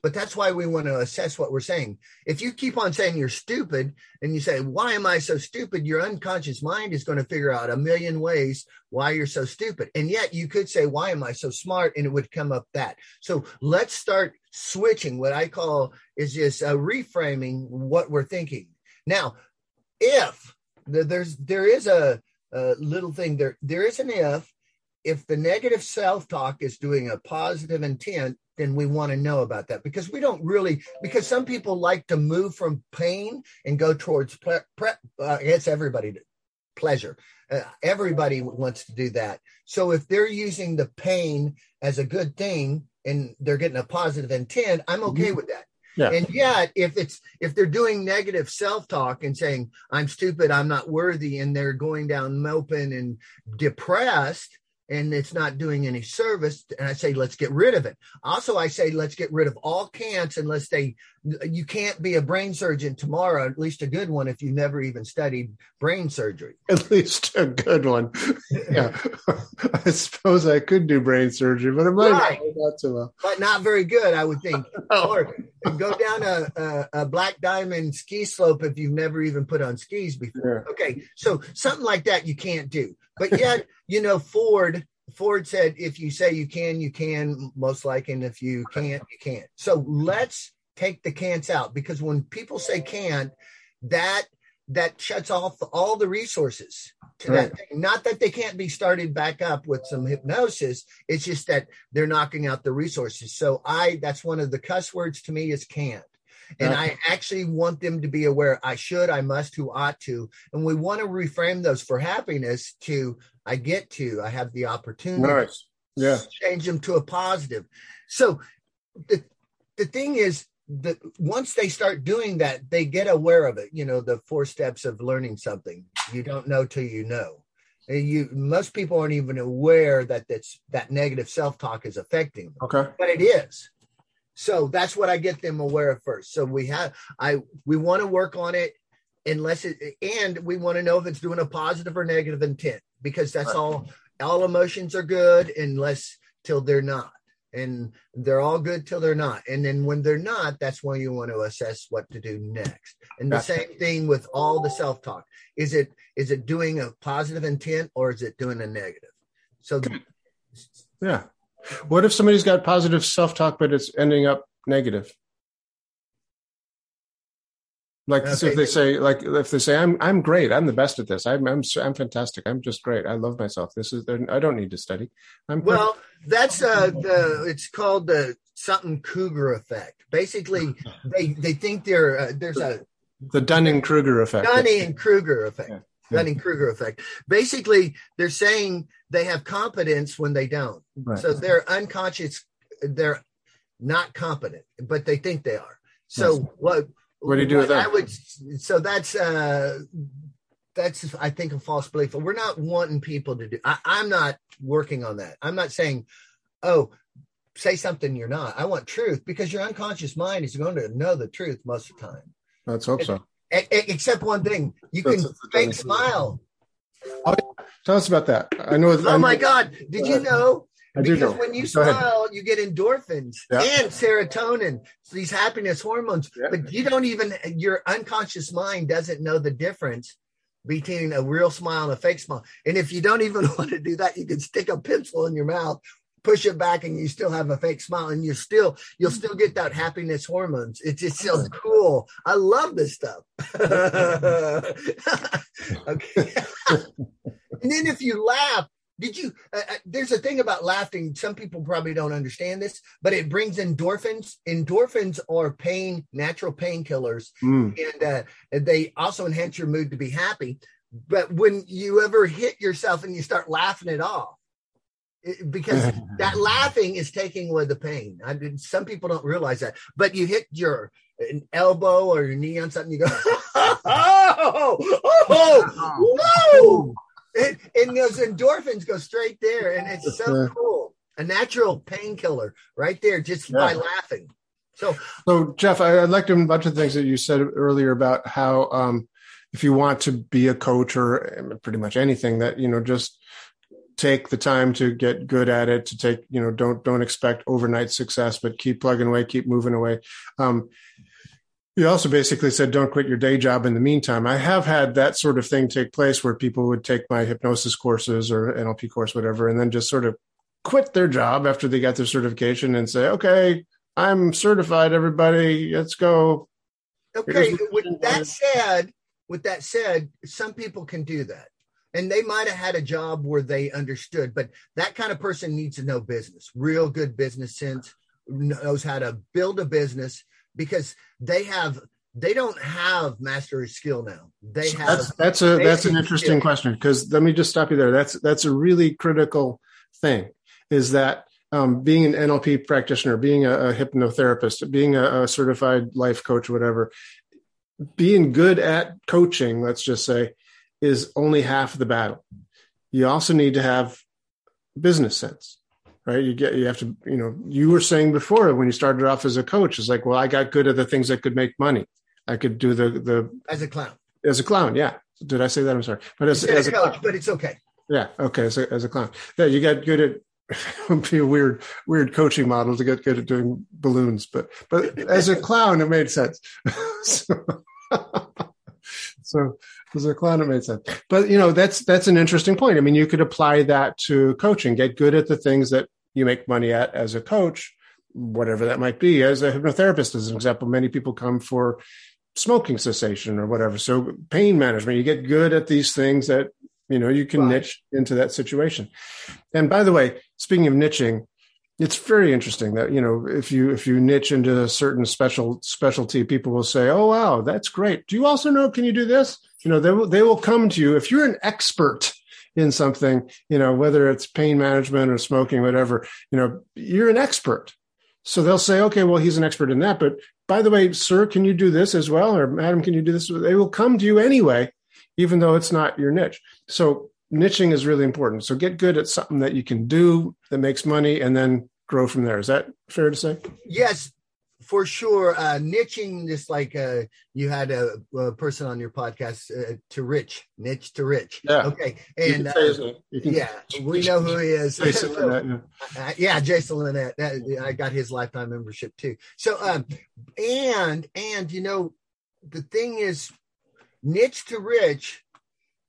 But that's why we want to assess what we're saying. If you keep on saying you're stupid and you say, Why am I so stupid? Your unconscious mind is going to figure out a million ways why you're so stupid. And yet you could say, Why am I so smart? And it would come up that. So let's start switching. What I call is just uh, reframing what we're thinking. Now, if there's there is a, a little thing there, there is an if. If the negative self talk is doing a positive intent, then we want to know about that because we don't really because some people like to move from pain and go towards ple- pre- uh, I guess everybody pleasure. Uh, everybody wants to do that. So if they're using the pain as a good thing and they're getting a positive intent, I'm okay mm-hmm. with that. Yeah. And yet, if it's if they're doing negative self-talk and saying I'm stupid, I'm not worthy, and they're going down moping and depressed, and it's not doing any service, and I say let's get rid of it. Also, I say let's get rid of all cants unless they. You can't be a brain surgeon tomorrow, at least a good one, if you never even studied brain surgery. at least a good one. yeah, I suppose I could do brain surgery, but it might Right. not too well. but not very good, I would think. Or go down a, a, a black diamond ski slope if you've never even put on skis before. yeah. Okay, so something like that you can't do. But yet, you know, Ford Ford said if you say you can, you can most likely, and if you can't, you can't. So let's take the can'ts out because when people say can't, that that shuts off all the resources to that thing. Not that they can't be started back up with some hypnosis. It's just that they're knocking out the resources. So I that's one of the cuss words to me is can't. And I actually want them to be aware I should, I must, who ought to. And we want to reframe those for happiness to I get to, I have the opportunity Nice. Yeah. change them to a positive. So the the thing is that once they start doing that, they get aware of it. You know, the four steps of learning something. You don't know till you know. And You most people aren't even aware that that's that negative self talk is affecting them, Okay. but it is. So that's what I get them aware of first. So we have I we want to work on it unless it and we want to know if it's doing a positive or negative intent because that's all all emotions are good unless till they're not. And they're all good till they're not. And then when they're not that's when you want to assess what to do next. And the same thing with all the self-talk. Is it is it doing a positive intent or is it doing a negative? So Yeah. What if somebody's got positive self talk, but it's ending up negative? Like so Okay. if they say, like if they say, "I'm I'm great, I'm the best at this, I'm I'm I'm fantastic, I'm just great, I love myself. This is I don't need to study. I'm well that's uh the it's called the something cougar effect basically they they think they're uh, there's a the Dunning Kruger effect. Dunning Kruger effect. Yeah. Dunning Kruger effect. Basically, they're saying they have competence when they don't. Right. So they're unconscious. They're not competent, but they think they are. So Yes. what? What do you do with that? I would. So that's uh, that's I think a false belief. We're not wanting people to do. I, I'm not working on that. I'm not saying, oh, say something you're not. I want truth because your unconscious mind is going to know the truth most of the time. Let's hope so. Except one thing, you That's- can fake Dunning-Kruger. smile. Oh, Tell us about that. I know. Oh I my God! Did you know? I do Because know. when you Go ahead. smile, you get endorphins Yeah. and serotonin, so these happiness hormones. Yeah. But you don't even your unconscious mind doesn't know the difference between a real smile and a fake smile. And if you don't even want to do that, you can stick a pencil in your mouth, push it back, and you still have a fake smile, and you're still you'll still get that happiness hormones. It's just so cool. I love this stuff. okay. and then if you laugh, did you? Uh, uh, there's a thing about laughing. Some people probably don't understand this, but it brings endorphins. Endorphins are pain, natural painkillers, Mm. and uh, they also enhance your mood to be happy. But when you ever hit yourself and you start laughing it off, because that laughing is taking away the pain. I mean, some people don't realize that, but you hit your elbow or your knee on something, you go, oh, oh, whoa. And, and those endorphins go straight there. And it's so cool. A natural painkiller right there just yeah. by laughing. So, so Jeff, I, I liked a bunch of things that you said earlier about how, um, if you want to be a coach or pretty much anything that, you know, just take the time to get good at it to take you know don't don't expect overnight success but keep plugging away keep moving away. Um, you also basically said don't quit your day job in the meantime. I have had that sort of thing take place where people would take my hypnosis courses or nlp course whatever and then just sort of quit their job after they got their certification and say okay i'm certified everybody let's go. Okay with that said with that said some people can do that and they might have had a job where they understood but that kind of person needs to know business real good business sense knows how to build a business because they have they don't have mastery skill now they have that's that's a that's an interesting skill. question because let me just stop you there that's that's a really critical thing is that um, being an NLP practitioner, being a, a hypnotherapist, being a, a, certified life coach, whatever, being good at coaching, let's just say, is only half of the battle. You also need to have business sense, right? You get, you have to, you know, you were saying before when you started off as a coach, it's like, well, I got good at the things that could make money. I could do the, the, as a clown, as a clown. Yeah. Did I say that? I'm sorry. But as, as a coach, clown. but it's okay. Yeah. Okay. As a, as a clown. Yeah. You got good at, would be a weird, weird coaching model to get good at doing balloons, but, but as a clown, it made sense. so, so as a clown, it made sense. But you know, that's that's an interesting point. I mean, you could apply that to coaching. Get good at the things that you make money at as a coach, whatever that might be. As a hypnotherapist, as an example, many people come for smoking cessation or whatever. So pain management, you get good at these things that you know you can right. niche into that situation. And by the way, speaking of niching, it's very interesting that you know if you if you niche into a certain special specialty people will say oh wow that's great. Do you also know can you do this? You know they will they will come to you. If you're an expert in something you know whether it's pain management or smoking whatever you know you're an expert. So they'll say okay well he's an expert in that but by the way sir can you do this as well? Or madam can you do this? They will come to you anyway even though it's not your niche. So niching is really important. So get good at something that you can do that makes money and then grow from there. Is that fair to say? Yes, for sure. Uh, niching, just like uh, you had a, a, person on your podcast, uh, to Rich, niche to Rich. Yeah. Okay. And uh, yeah, we know who he is. Jason Linett, yeah. yeah, Jason Linett. That, I got his lifetime membership too. So, um, and and you know, the thing is, niche to rich,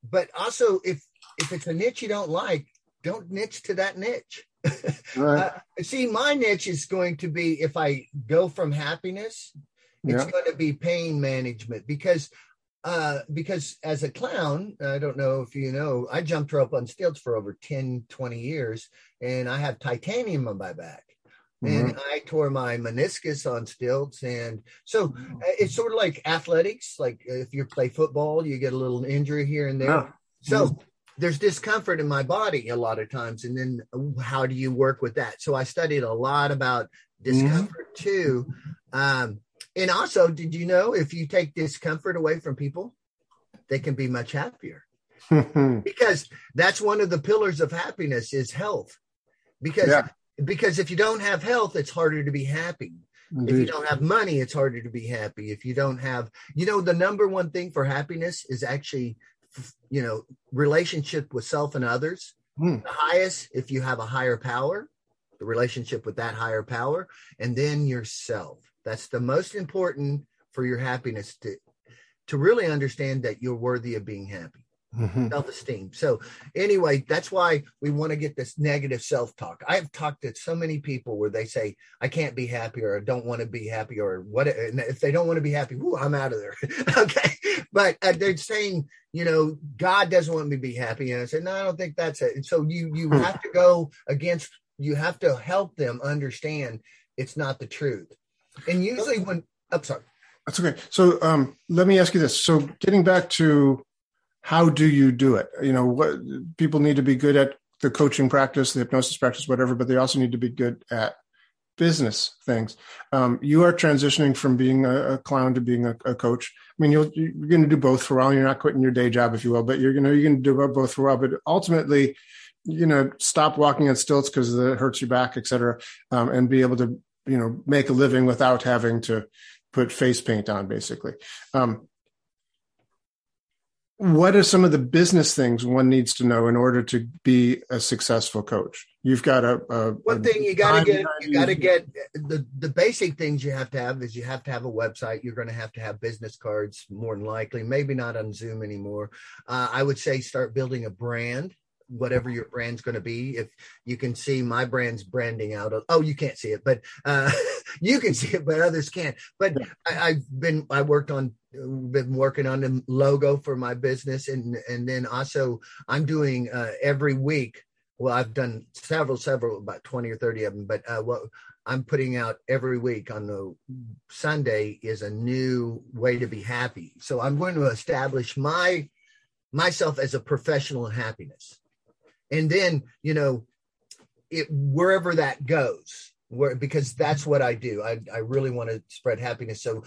but also if if it's a niche you don't like, don't niche to that niche. right. uh, see, my niche is going to be if I go from happiness, it's yeah. going to be pain management because uh because as a clown i don't know if you know i jumped rope on stilts for over 10 20 years and i have titanium on my back and mm-hmm. I tore my meniscus on stilts. And so uh, it's sort of like athletics. Like if you play football, you get a little injury here and there. Yeah. So mm-hmm there's discomfort in my body a lot of times and then uh, how do you work with that so i studied a lot about discomfort mm-hmm. too um, and also did you know if you take discomfort away from people they can be much happier because that's one of the pillars of happiness is health because yeah. because if you don't have health it's harder to be happy Indeed. If you don't have money, it's harder to be happy. If you don't have, you know, the number one thing for happiness is actually you know relationship with self and others mm. the highest if you have a higher power the relationship with that higher power and then yourself that's the most important for your happiness to to really understand that you're worthy of being happy mm-hmm. self-esteem. So anyway that's why we want to get this negative self-talk. I've talked to so many people where they say i can't be happy or i don't want to be happy or what if they don't want to be happy whoo, i'm out of there. Okay? But uh, they're saying you know god doesn't want me to be happy and i said no i don't think that's it. And so you you hmm. have to go against you have to help them understand it's not the truth. And usually when i'm sorry. That's okay. So um, let me ask you this. So getting back to how do you do it? You know, what people need to be good at the coaching practice, the hypnosis practice, whatever, but they also need to be good at business things. Um, you are transitioning from being a, a clown to being a, a, coach. I mean, you'll, you're going to do both for a while. You're not quitting your day job, if you will, but you're going to, you're going to do both for a while. But ultimately, you know, stop walking on stilts because it hurts your back, et cetera, um, and be able to, you know, make a living without having to put face paint on, basically. Um, what are some of the business things one needs to know in order to be a successful coach? You've got a, a one thing you got to get. You got to get the the basic things you have to have is you have to have a website. You're going to have to have business cards more than likely. Maybe not on Zoom anymore. Uh, I would say start building a brand whatever your brand's going to be. If you can see my brand's branding out of, oh, you can't see it, but uh, you can see it, but others can't. But I, have been, I worked on, been working on the logo for my business, and and then also I'm doing uh, every week. Well, I've done several, several, about twenty or thirty of them, but uh, what I'm putting out every week on the Sunday is a new way to be happy. So I'm going to establish my myself as a professional in happiness and then you know it wherever that goes where because that's what i do i, I really want to spread happiness so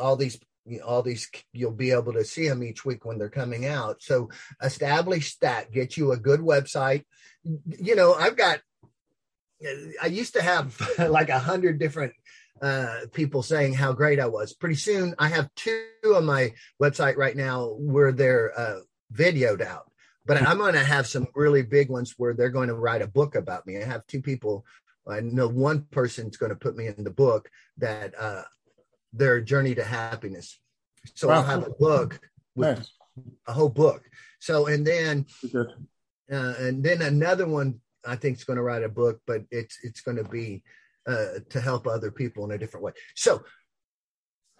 all these all these you'll be able to see them each week when they're coming out so establish that get you a good website you know i've got i used to have like a hundred different uh, people saying how great i was pretty soon i have two on my website right now where they're uh, videoed out but I'm going to have some really big ones where they're going to write a book about me. I have two people. I know one person's going to put me in the book that uh, their journey to happiness. So wow. I'll have a book with nice. a whole book. So and then uh, and then another one I think is going to write a book, but it's it's going to be uh, to help other people in a different way. So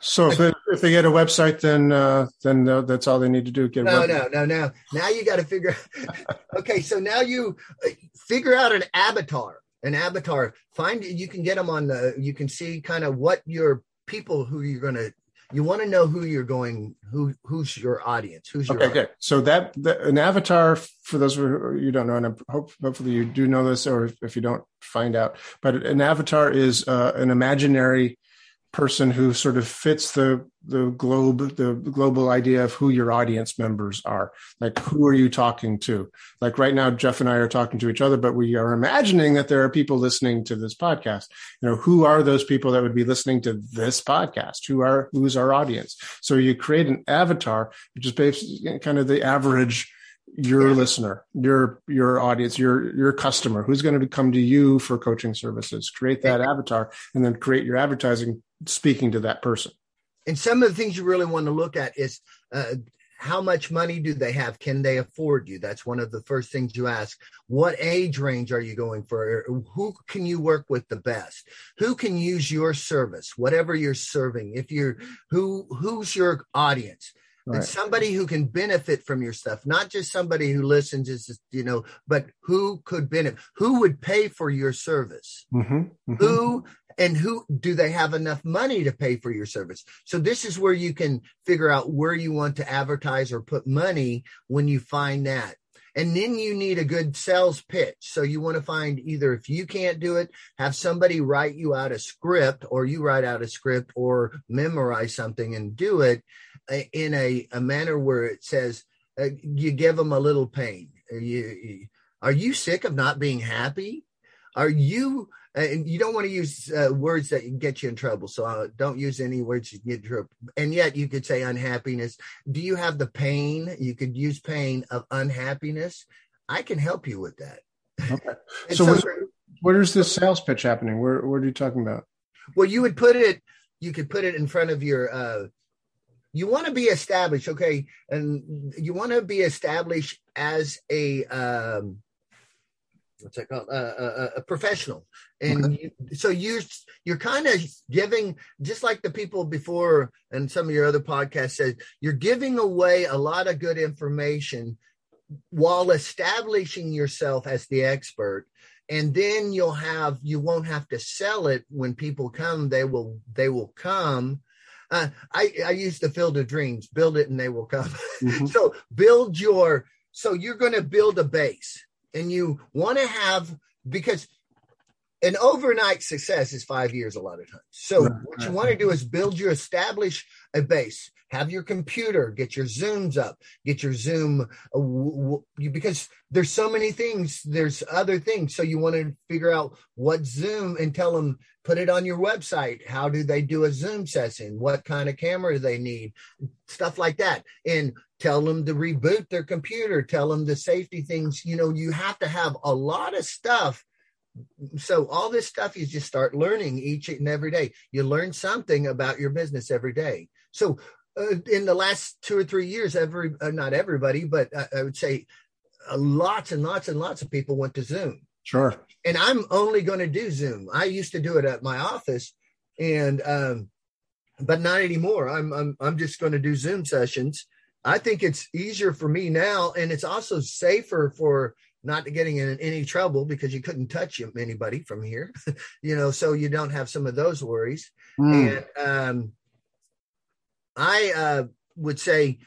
so if they, if they get a website, then uh, then that's all they need to do. Get no, no, no, no. Now you got to figure. okay, so now you uh, figure out an avatar. An avatar. Find you can get them on the. You can see kind of what your people who you're going to. You want to know who you're going. Who who's your audience? Who's your okay? Audience. Okay, so that the, an avatar for those who you don't know, and hope, hopefully you do know this, or if, if you don't, find out. But an avatar is uh, an imaginary person who sort of fits the the globe the global idea of who your audience members are. Like who are you talking to? Like right now jeff and i are talking to each other but we are imagining that there are people listening to this podcast. You know who are those people that would be listening to this podcast? Who are who's our audience? So you create an avatar which is basically kind of the average your listener, your your audience, your your customer, who's going to come to you for coaching services. Create that avatar, and then create your advertising speaking to that person. And some of the things you really want to look at is uh, how much money do they have? Can they afford you? That's one of the first things you ask. What age range are you going for? Who can you work with the best? Who can use your service? Whatever you're serving. If you're who who's your audience? Right. And somebody who can benefit from your stuff, not just somebody who listens, is you know, but who could benefit? Who would pay for your service? Mm-hmm, mm-hmm. Who and who do they have enough money to pay for your service? So this is where you can figure out where you want to advertise or put money when you find that. And then you need a good sales pitch. So you want to find either if you can't do it have somebody write you out a script or you write out a script or memorize something and do it in a, a manner where it says uh, you give them a little pain. Are you, are you sick of not being happy? Are you and you don't want to use uh, words that get you in trouble. So uh, don't use any words you get in trouble. And yet you could say unhappiness. Do you have the pain? You could use pain of unhappiness. I can help you with that. Okay. so, so where is this sales pitch happening? Where, where are you talking about? Well, you would put it, you could put it in front of your, uh, you want to be established. Okay. And you want to be established as a, um, what's that called? Uh, uh, a professional and okay. you, so you you're kind of giving just like the people before and some of your other podcasts said you're giving away a lot of good information while establishing yourself as the expert and then you'll have you won't have to sell it when people come they will they will come uh, I, I use the field of dreams build it and they will come mm-hmm. so build your so you're going to build a base and you want to have because an overnight success is five years a lot of times. So right. what you want to do is build your establish a base. Have your computer, get your zooms up, get your zoom uh, because there's so many things. There's other things. So you want to figure out what zoom and tell them put it on your website. How do they do a zoom session? What kind of camera do they need? Stuff like that. And tell them to reboot their computer. Tell them the safety things. You know, you have to have a lot of stuff so all this stuff you just start learning each and every day. You learn something about your business every day. So uh, in the last two or three years every uh, not everybody but I, I would say uh, lots and lots and lots of people went to zoom. Sure. And i'm only going to do zoom. I used to do it at my office and um but not anymore. I'm i'm, I'm just going to do zoom sessions. I think it's easier for me now and it's also safer for not getting in any trouble because you couldn't touch anybody from here, you know, so you don't have some of those worries. Mm. And um, I uh, would say,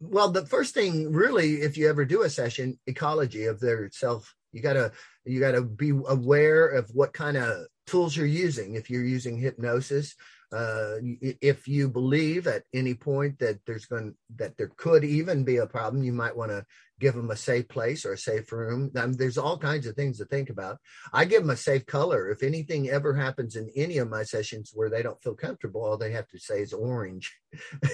well, the first thing really, if you ever do a session, ecology of their self, you gotta you gotta be aware of what kind of tools you're using. If you're using hypnosis, uh, if you believe at any point that there's going that there could even be a problem, you might want to give them a safe place or a safe room. I mean, there's all kinds of things to think about. I give them a safe color. If anything ever happens in any of my sessions where they don't feel comfortable, all they have to say is orange.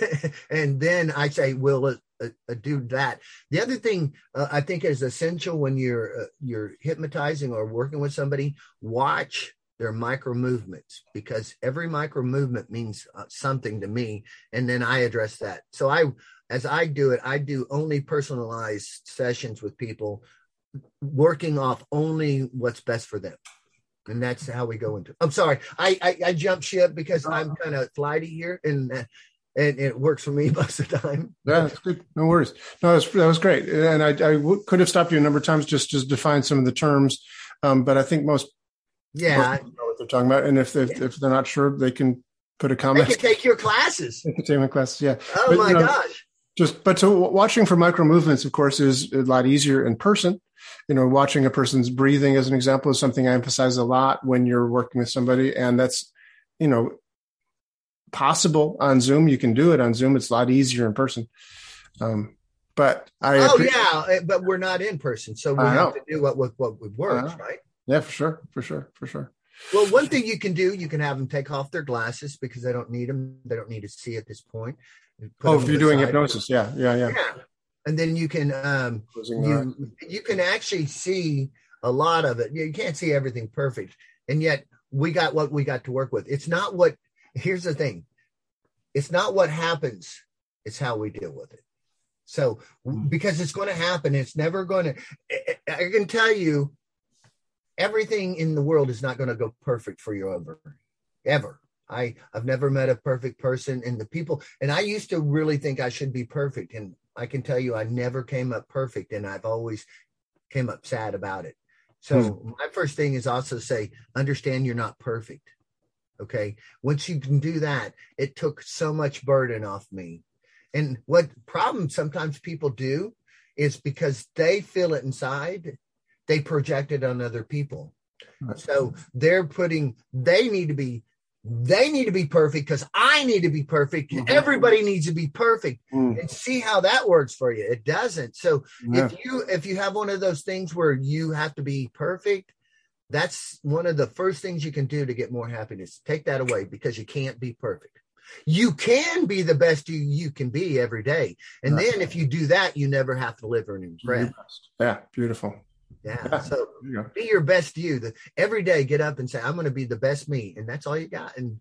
and then I say, we'll uh, uh, do that. The other thing uh, I think is essential when you're uh, you're hypnotizing or working with somebody, watch their micro movements because every micro movement means uh, something to me and then i address that so i as I do it, I do only personalized sessions with people, working off only what's best for them. And that's how we go into. I'm sorry, I I, I jump ship because I'm kind of flighty here, and uh, and it works for me most of the time. Yeah, that's good. No worries. No, that was, that was great. And I, I w- could have stopped you a number of times just to define some of the terms, um, but I think most yeah know what they're talking about. And if they, yeah. if they're not sure, they can put a comment. They can take your classes. Entertainment classes, yeah. Oh but, my you know, gosh just but so watching for micro movements of course is a lot easier in person you know watching a person's breathing as an example is something i emphasize a lot when you're working with somebody and that's you know possible on zoom you can do it on zoom it's a lot easier in person um, but i oh yeah eh, but we're not in person so we have to do what what, what would work right yeah for sure for sure for sure well, one thing you can do, you can have them take off their glasses because they don't need them. They don't need to see at this point. Oh, if you're doing side. hypnosis, yeah, yeah, yeah, yeah. And then you can um, you you can actually see a lot of it. You can't see everything perfect, and yet we got what we got to work with. It's not what. Here's the thing. It's not what happens. It's how we deal with it. So hmm. because it's going to happen, it's never going to. I can tell you, everything in the world is not going to go perfect for you ever, ever. I I've never met a perfect person and the people and I used to really think I should be perfect and I can tell you I never came up perfect and I've always came up sad about it. So hmm. my first thing is also say understand you're not perfect. Okay? Once you can do that, it took so much burden off me. And what problem sometimes people do is because they feel it inside, they project it on other people. Right. So they're putting they need to be they need to be perfect because I need to be perfect. Mm-hmm. Everybody needs to be perfect. Mm. And see how that works for you. It doesn't. So yeah. if you if you have one of those things where you have to be perfect, that's one of the first things you can do to get more happiness. Take that away because you can't be perfect. You can be the best you, you can be every day. And right. then if you do that, you never have to live in regret. Yeah, beautiful. Yeah. So you be your best you. The, every day, get up and say, "I'm going to be the best me," and that's all you got. And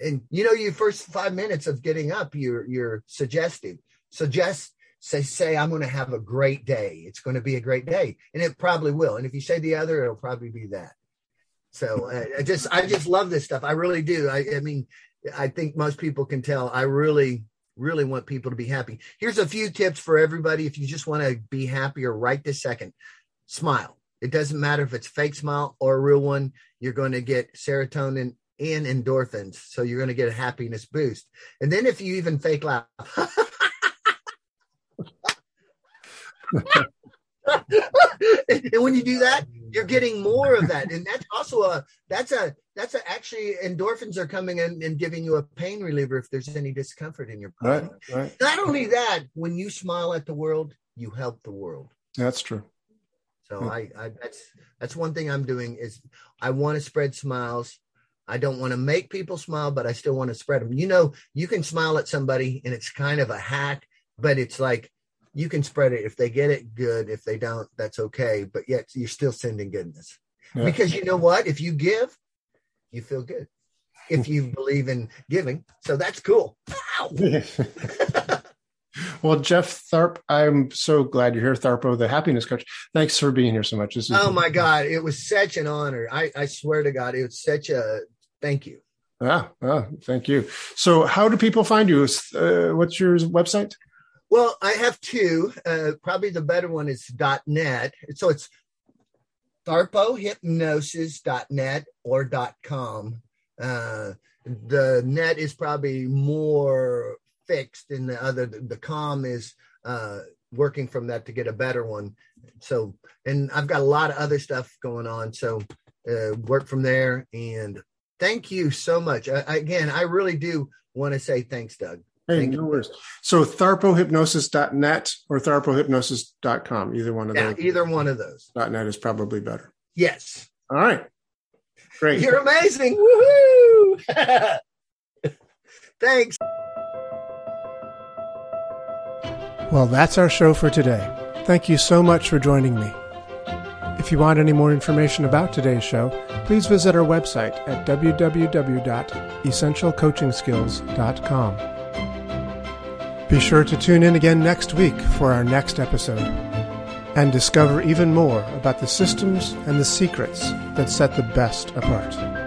and you know, your first five minutes of getting up, you're you're suggestive. Suggest say say I'm going to have a great day. It's going to be a great day, and it probably will. And if you say the other, it'll probably be that. So uh, I just I just love this stuff. I really do. I, I mean, I think most people can tell. I really really want people to be happy. Here's a few tips for everybody if you just want to be happier right this second smile. It doesn't matter if it's fake smile or a real one, you're going to get serotonin and endorphins. So you're going to get a happiness boost. And then if you even fake laugh, and when you do that, you're getting more of that, and that's also a that's a that's a actually endorphins are coming in and giving you a pain reliever if there's any discomfort in your body. Right, right. Not only that, when you smile at the world, you help the world. That's true. So hmm. I, I that's that's one thing I'm doing is I want to spread smiles. I don't want to make people smile, but I still want to spread them. You know, you can smile at somebody and it's kind of a hack, but it's like you can spread it. If they get it, good. If they don't, that's okay. But yet you're still sending goodness. Yeah. Because you know what? If you give, you feel good. If hmm. you believe in giving. So that's cool. Well, Jeff Tharp, I'm so glad you're here, Tharpo, the happiness coach. Thanks for being here so much. This is oh my God. It was such an honor. I, I swear to God, it was such a thank you. Ah, ah, thank you. So, how do people find you? Uh, what's your website? Well, I have two. Uh, probably the better one is .net. So it's tharpohypnosis.net or .com. Uh, the net is probably more fixed, and the other the com is uh, working from that to get a better one. So, and I've got a lot of other stuff going on. So, uh, work from there. And thank you so much. I, again, I really do want to say thanks, Doug. Hey, Thank no you. worries. So tharpohypnosis.net or tharpohypnosis.com. Either one of Yeah, those. either one of those. .net is probably better. Yes. All right. Great. You're amazing. Woohoo! Thanks. Well, that's our show for today. Thank you so much for joining me. If you want any more information about today's show, please visit our website at www.essentialcoachingskills.com. Be sure to tune in again next week for our next episode and discover even more about the systems and the secrets that set the best apart.